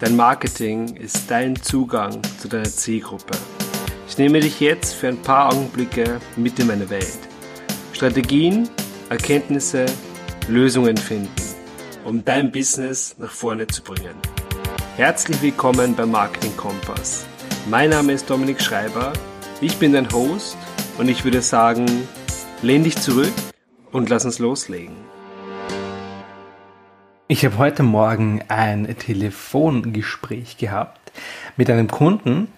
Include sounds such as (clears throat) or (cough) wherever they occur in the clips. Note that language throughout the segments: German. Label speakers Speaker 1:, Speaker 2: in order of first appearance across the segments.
Speaker 1: Dein Marketing ist dein Zugang zu deiner Zielgruppe. Ich nehme dich jetzt für ein paar Augenblicke mit in meine Welt. Strategien, Erkenntnisse, Lösungen finden, um dein Business nach vorne zu bringen. Herzlich willkommen beim Marketing Kompass. Mein Name ist Dominik Schreiber, ich bin dein Host und ich würde sagen, lehn dich zurück und lass uns loslegen.
Speaker 2: Ich habe heute Morgen ein Telefongespräch gehabt mit einem Kunden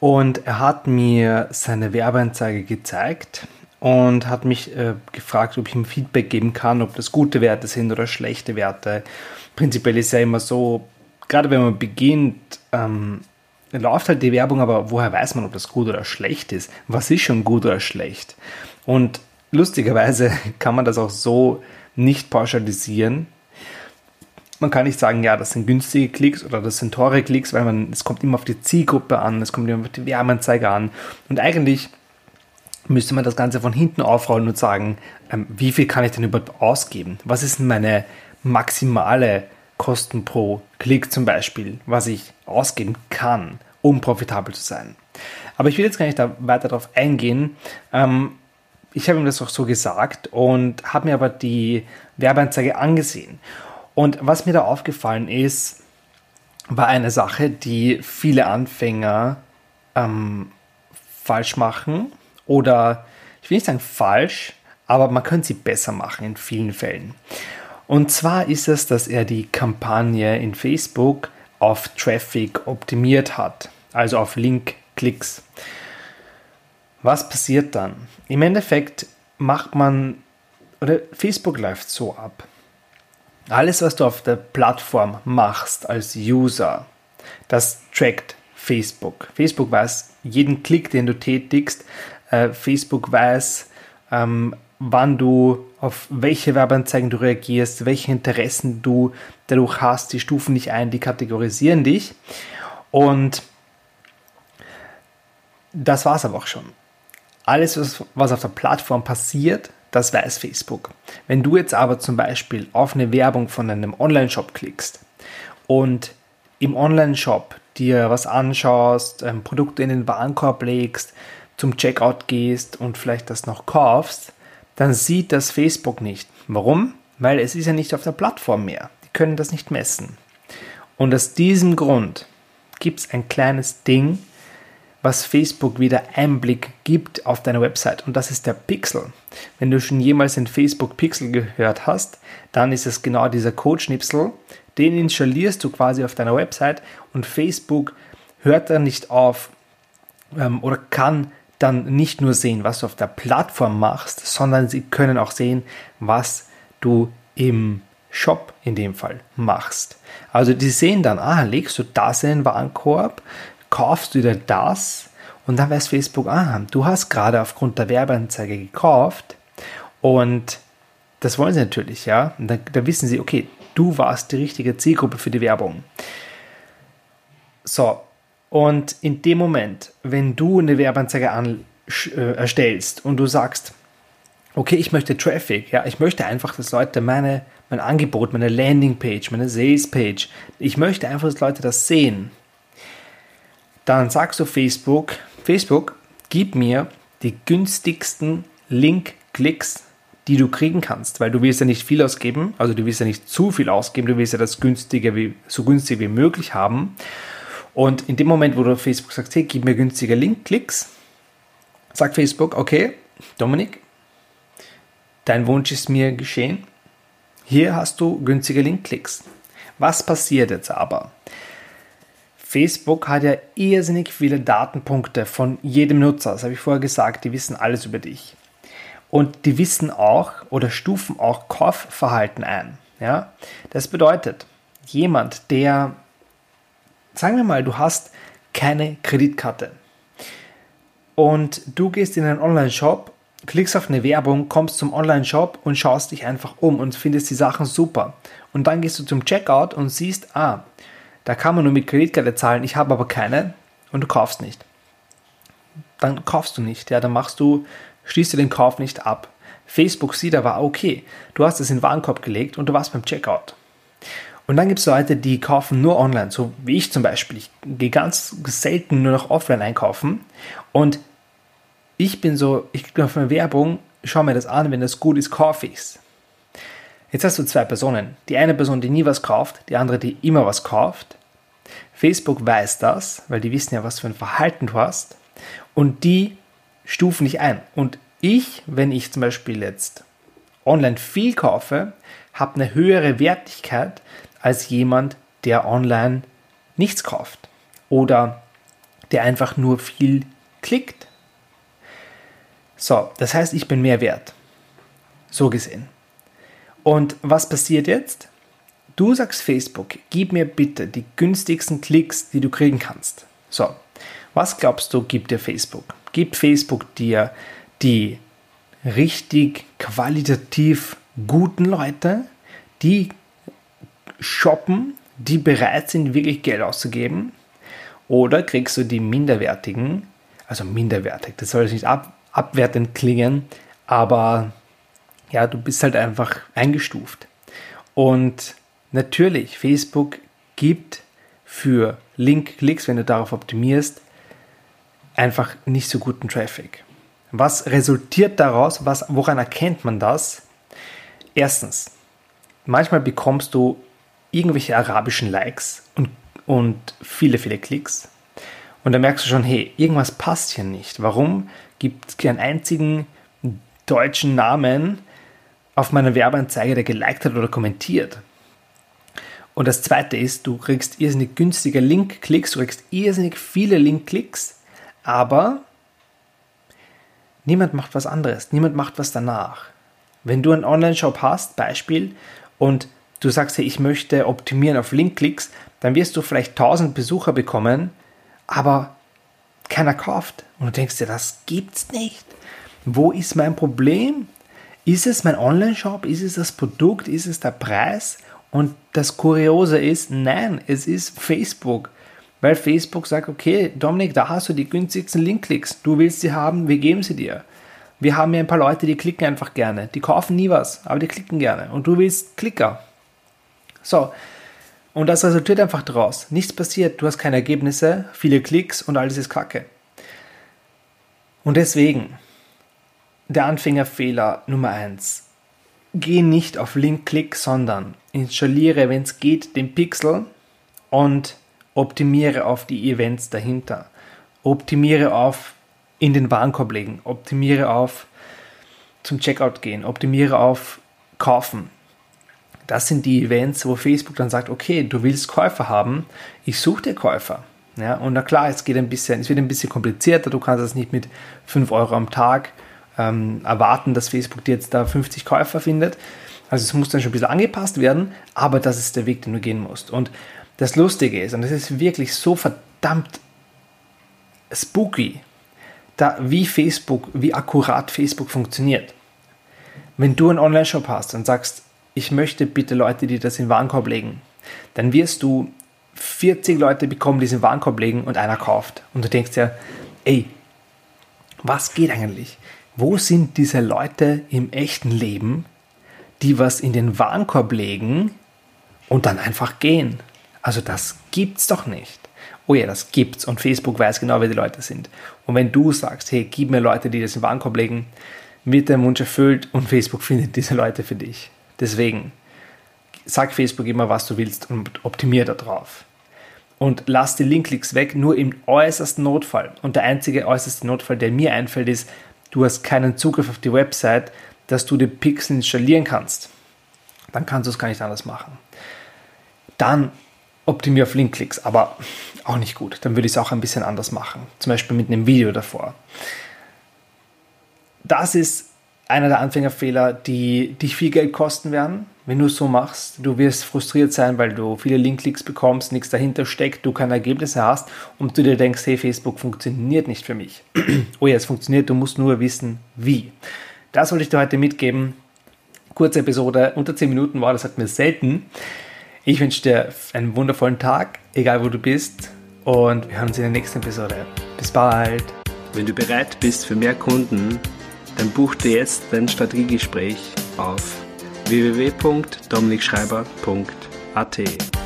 Speaker 2: und er hat mir seine Werbeanzeige gezeigt und hat mich äh, gefragt, ob ich ihm Feedback geben kann, ob das gute Werte sind oder schlechte Werte. Prinzipiell ist ja immer so, gerade wenn man beginnt, ähm, läuft halt die Werbung, aber woher weiß man, ob das gut oder schlecht ist? Was ist schon gut oder schlecht? Und lustigerweise (laughs) kann man das auch so nicht pauschalisieren, man kann nicht sagen, ja, das sind günstige Klicks oder das sind teure Klicks, weil man, es kommt immer auf die Zielgruppe an, es kommt immer auf die Werbeanzeige an. Und eigentlich müsste man das Ganze von hinten aufrollen und sagen, ähm, wie viel kann ich denn überhaupt ausgeben? Was ist meine maximale Kosten pro Klick zum Beispiel, was ich ausgeben kann, um profitabel zu sein? Aber ich will jetzt gar nicht da weiter darauf eingehen. Ähm, ich habe ihm das auch so gesagt und habe mir aber die Werbeanzeige angesehen. Und was mir da aufgefallen ist, war eine Sache, die viele Anfänger ähm, falsch machen oder ich will nicht sagen falsch, aber man könnte sie besser machen in vielen Fällen. Und zwar ist es, dass er die Kampagne in Facebook auf Traffic optimiert hat, also auf Link-Klicks. Was passiert dann? Im Endeffekt macht man, oder Facebook läuft so ab. Alles, was du auf der Plattform machst als User, das trackt Facebook. Facebook weiß jeden Klick, den du tätigst. Äh, Facebook weiß, ähm, wann du auf welche Werbeanzeigen du reagierst, welche Interessen du dadurch hast. Die stufen dich ein, die kategorisieren dich. Und das war es aber auch schon. Alles, was, was auf der Plattform passiert, das weiß Facebook. Wenn du jetzt aber zum Beispiel auf eine Werbung von einem Online-Shop klickst und im Online-Shop dir was anschaust, ähm, Produkte in den Warenkorb legst, zum Checkout gehst und vielleicht das noch kaufst, dann sieht das Facebook nicht. Warum? Weil es ist ja nicht auf der Plattform mehr. Die können das nicht messen. Und aus diesem Grund gibt es ein kleines Ding, was Facebook wieder Einblick gibt auf deine Website und das ist der Pixel. Wenn du schon jemals den Facebook Pixel gehört hast, dann ist es genau dieser Codeschnipsel, den installierst du quasi auf deiner Website und Facebook hört dann nicht auf ähm, oder kann dann nicht nur sehen, was du auf der Plattform machst, sondern sie können auch sehen, was du im Shop in dem Fall machst. Also die sehen dann, ah, legst du das in den Warenkorb, kaufst du dir das und dann weiß Facebook, ah, du hast gerade aufgrund der Werbeanzeige gekauft und das wollen sie natürlich, ja. Und dann, dann wissen sie, okay, du warst die richtige Zielgruppe für die Werbung. So, und in dem Moment, wenn du eine Werbeanzeige an, äh, erstellst und du sagst, okay, ich möchte Traffic, ja, ich möchte einfach, dass Leute meine, mein Angebot, meine Landingpage, meine Salespage, ich möchte einfach, dass Leute das sehen dann sagst du Facebook, Facebook, gib mir die günstigsten Link-Klicks, die du kriegen kannst, weil du willst ja nicht viel ausgeben, also du willst ja nicht zu viel ausgeben, du willst ja das günstiger wie, so günstig wie möglich haben. Und in dem Moment, wo du Facebook sagst, hey, gib mir günstige Link-Klicks, sagt Facebook, okay, Dominik, dein Wunsch ist mir geschehen. Hier hast du günstige Link-Klicks. Was passiert jetzt aber? Facebook hat ja irrsinnig viele Datenpunkte von jedem Nutzer. Das habe ich vorher gesagt. Die wissen alles über dich. Und die wissen auch oder stufen auch Kaufverhalten ein. Ja? Das bedeutet, jemand, der, sagen wir mal, du hast keine Kreditkarte und du gehst in einen Online-Shop, klickst auf eine Werbung, kommst zum Online-Shop und schaust dich einfach um und findest die Sachen super. Und dann gehst du zum Checkout und siehst, ah, da kann man nur mit Kreditkarte zahlen, ich habe aber keine und du kaufst nicht. Dann kaufst du nicht, ja, dann machst du, schließt du den Kauf nicht ab. Facebook sieht aber, okay, du hast es in den Warenkorb gelegt und du warst beim Checkout. Und dann gibt es Leute, die kaufen nur online, so wie ich zum Beispiel. Ich gehe ganz selten nur noch offline einkaufen. Und ich bin so, ich gehe auf eine Werbung, schau mir das an, wenn das gut ist, kaufe ich es. Jetzt hast du zwei Personen. Die eine Person, die nie was kauft, die andere, die immer was kauft. Facebook weiß das, weil die wissen ja, was für ein Verhalten du hast. Und die stufen dich ein. Und ich, wenn ich zum Beispiel jetzt online viel kaufe, habe eine höhere Wertigkeit als jemand, der online nichts kauft oder der einfach nur viel klickt. So, das heißt, ich bin mehr wert. So gesehen. Und was passiert jetzt? Du sagst Facebook, gib mir bitte die günstigsten Klicks, die du kriegen kannst. So, was glaubst du, gibt dir Facebook? Gibt Facebook dir die richtig qualitativ guten Leute, die shoppen, die bereit sind, wirklich Geld auszugeben? Oder kriegst du die minderwertigen, also minderwertig, das soll jetzt nicht ab, abwertend klingen, aber ja, du bist halt einfach eingestuft. Und natürlich, Facebook gibt für Link-Klicks, wenn du darauf optimierst, einfach nicht so guten Traffic. Was resultiert daraus? Was, woran erkennt man das? Erstens, manchmal bekommst du irgendwelche arabischen Likes und, und viele, viele Klicks. Und da merkst du schon, hey, irgendwas passt hier nicht. Warum gibt es keinen einzigen deutschen Namen auf meiner Werbeanzeige, der geliked hat oder kommentiert. Und das zweite ist, du kriegst irrsinnig günstige Link-Klicks, du kriegst irrsinnig viele Link-Klicks, aber niemand macht was anderes, niemand macht was danach. Wenn du einen Online-Shop hast, Beispiel, und du sagst, hey, ich möchte optimieren auf Link-Klicks, dann wirst du vielleicht 1000 Besucher bekommen, aber keiner kauft. Und du denkst dir, das gibt's nicht. Wo ist mein Problem? Ist es mein Online-Shop? Ist es das Produkt? Ist es der Preis? Und das Kuriose ist, nein, es ist Facebook. Weil Facebook sagt, okay, Dominik, da hast du die günstigsten Link-Klicks. Du willst sie haben, wir geben sie dir. Wir haben ja ein paar Leute, die klicken einfach gerne. Die kaufen nie was, aber die klicken gerne. Und du willst Klicker. So. Und das resultiert einfach daraus. Nichts passiert, du hast keine Ergebnisse, viele Klicks und alles ist Kacke. Und deswegen, der Anfängerfehler Nummer 1. Geh nicht auf Link-Klick, sondern installiere, wenn es geht, den Pixel und optimiere auf die Events dahinter. Optimiere auf in den Warenkorb legen, optimiere auf zum Checkout gehen, optimiere auf kaufen. Das sind die Events, wo Facebook dann sagt, okay, du willst Käufer haben, ich suche dir Käufer. Ja, und na klar, es geht ein bisschen, es wird ein bisschen komplizierter, du kannst das nicht mit 5 Euro am Tag ähm, erwarten, dass Facebook dir jetzt da 50 Käufer findet. Also es muss dann schon ein bisschen angepasst werden, aber das ist der Weg, den du gehen musst. Und das Lustige ist, und das ist wirklich so verdammt spooky, da wie Facebook, wie akkurat Facebook funktioniert. Wenn du einen Online-Shop hast und sagst, ich möchte bitte Leute, die das in den Warenkorb legen, dann wirst du 40 Leute bekommen, die es in den Warenkorb legen und einer kauft. Und du denkst ja, ey, was geht eigentlich? Wo sind diese Leute im echten Leben, die was in den Warenkorb legen und dann einfach gehen? Also das gibt's doch nicht. Oh ja, das gibt's und Facebook weiß genau, wer die Leute sind. Und wenn du sagst, hey, gib mir Leute, die das in den Warenkorb legen, wird dein Wunsch erfüllt und Facebook (laughs) findet diese Leute für dich. Deswegen sag Facebook immer, was du willst und optimier darauf. Und lass die Linkklicks weg, nur im äußersten Notfall. Und der einzige äußerste Notfall, der mir einfällt, ist, du hast keinen Zugriff auf die Website, dass du die Pixel installieren kannst, dann kannst du es gar nicht anders machen. Dann optimiere auf Linkklicks, aber auch nicht gut. Dann würde ich es auch ein bisschen anders machen. Zum Beispiel mit einem Video davor. Das ist einer der Anfängerfehler, die dich viel Geld kosten werden, wenn du es so machst. Du wirst frustriert sein, weil du viele Linkklicks bekommst, nichts dahinter steckt, du keine Ergebnisse hast und du dir denkst, hey, Facebook funktioniert nicht für mich. (clears throat) oh ja, es funktioniert, du musst nur wissen, wie. Das wollte ich dir heute mitgeben. Kurze Episode, unter 10 Minuten war, das hat mir selten. Ich wünsche dir einen wundervollen Tag, egal wo du bist. Und wir hören uns in der nächsten Episode. Bis bald.
Speaker 1: Wenn du bereit bist für mehr Kunden, dann buch dir jetzt dein Strategiegespräch auf www.dominikschreiber.com www.ccc.at.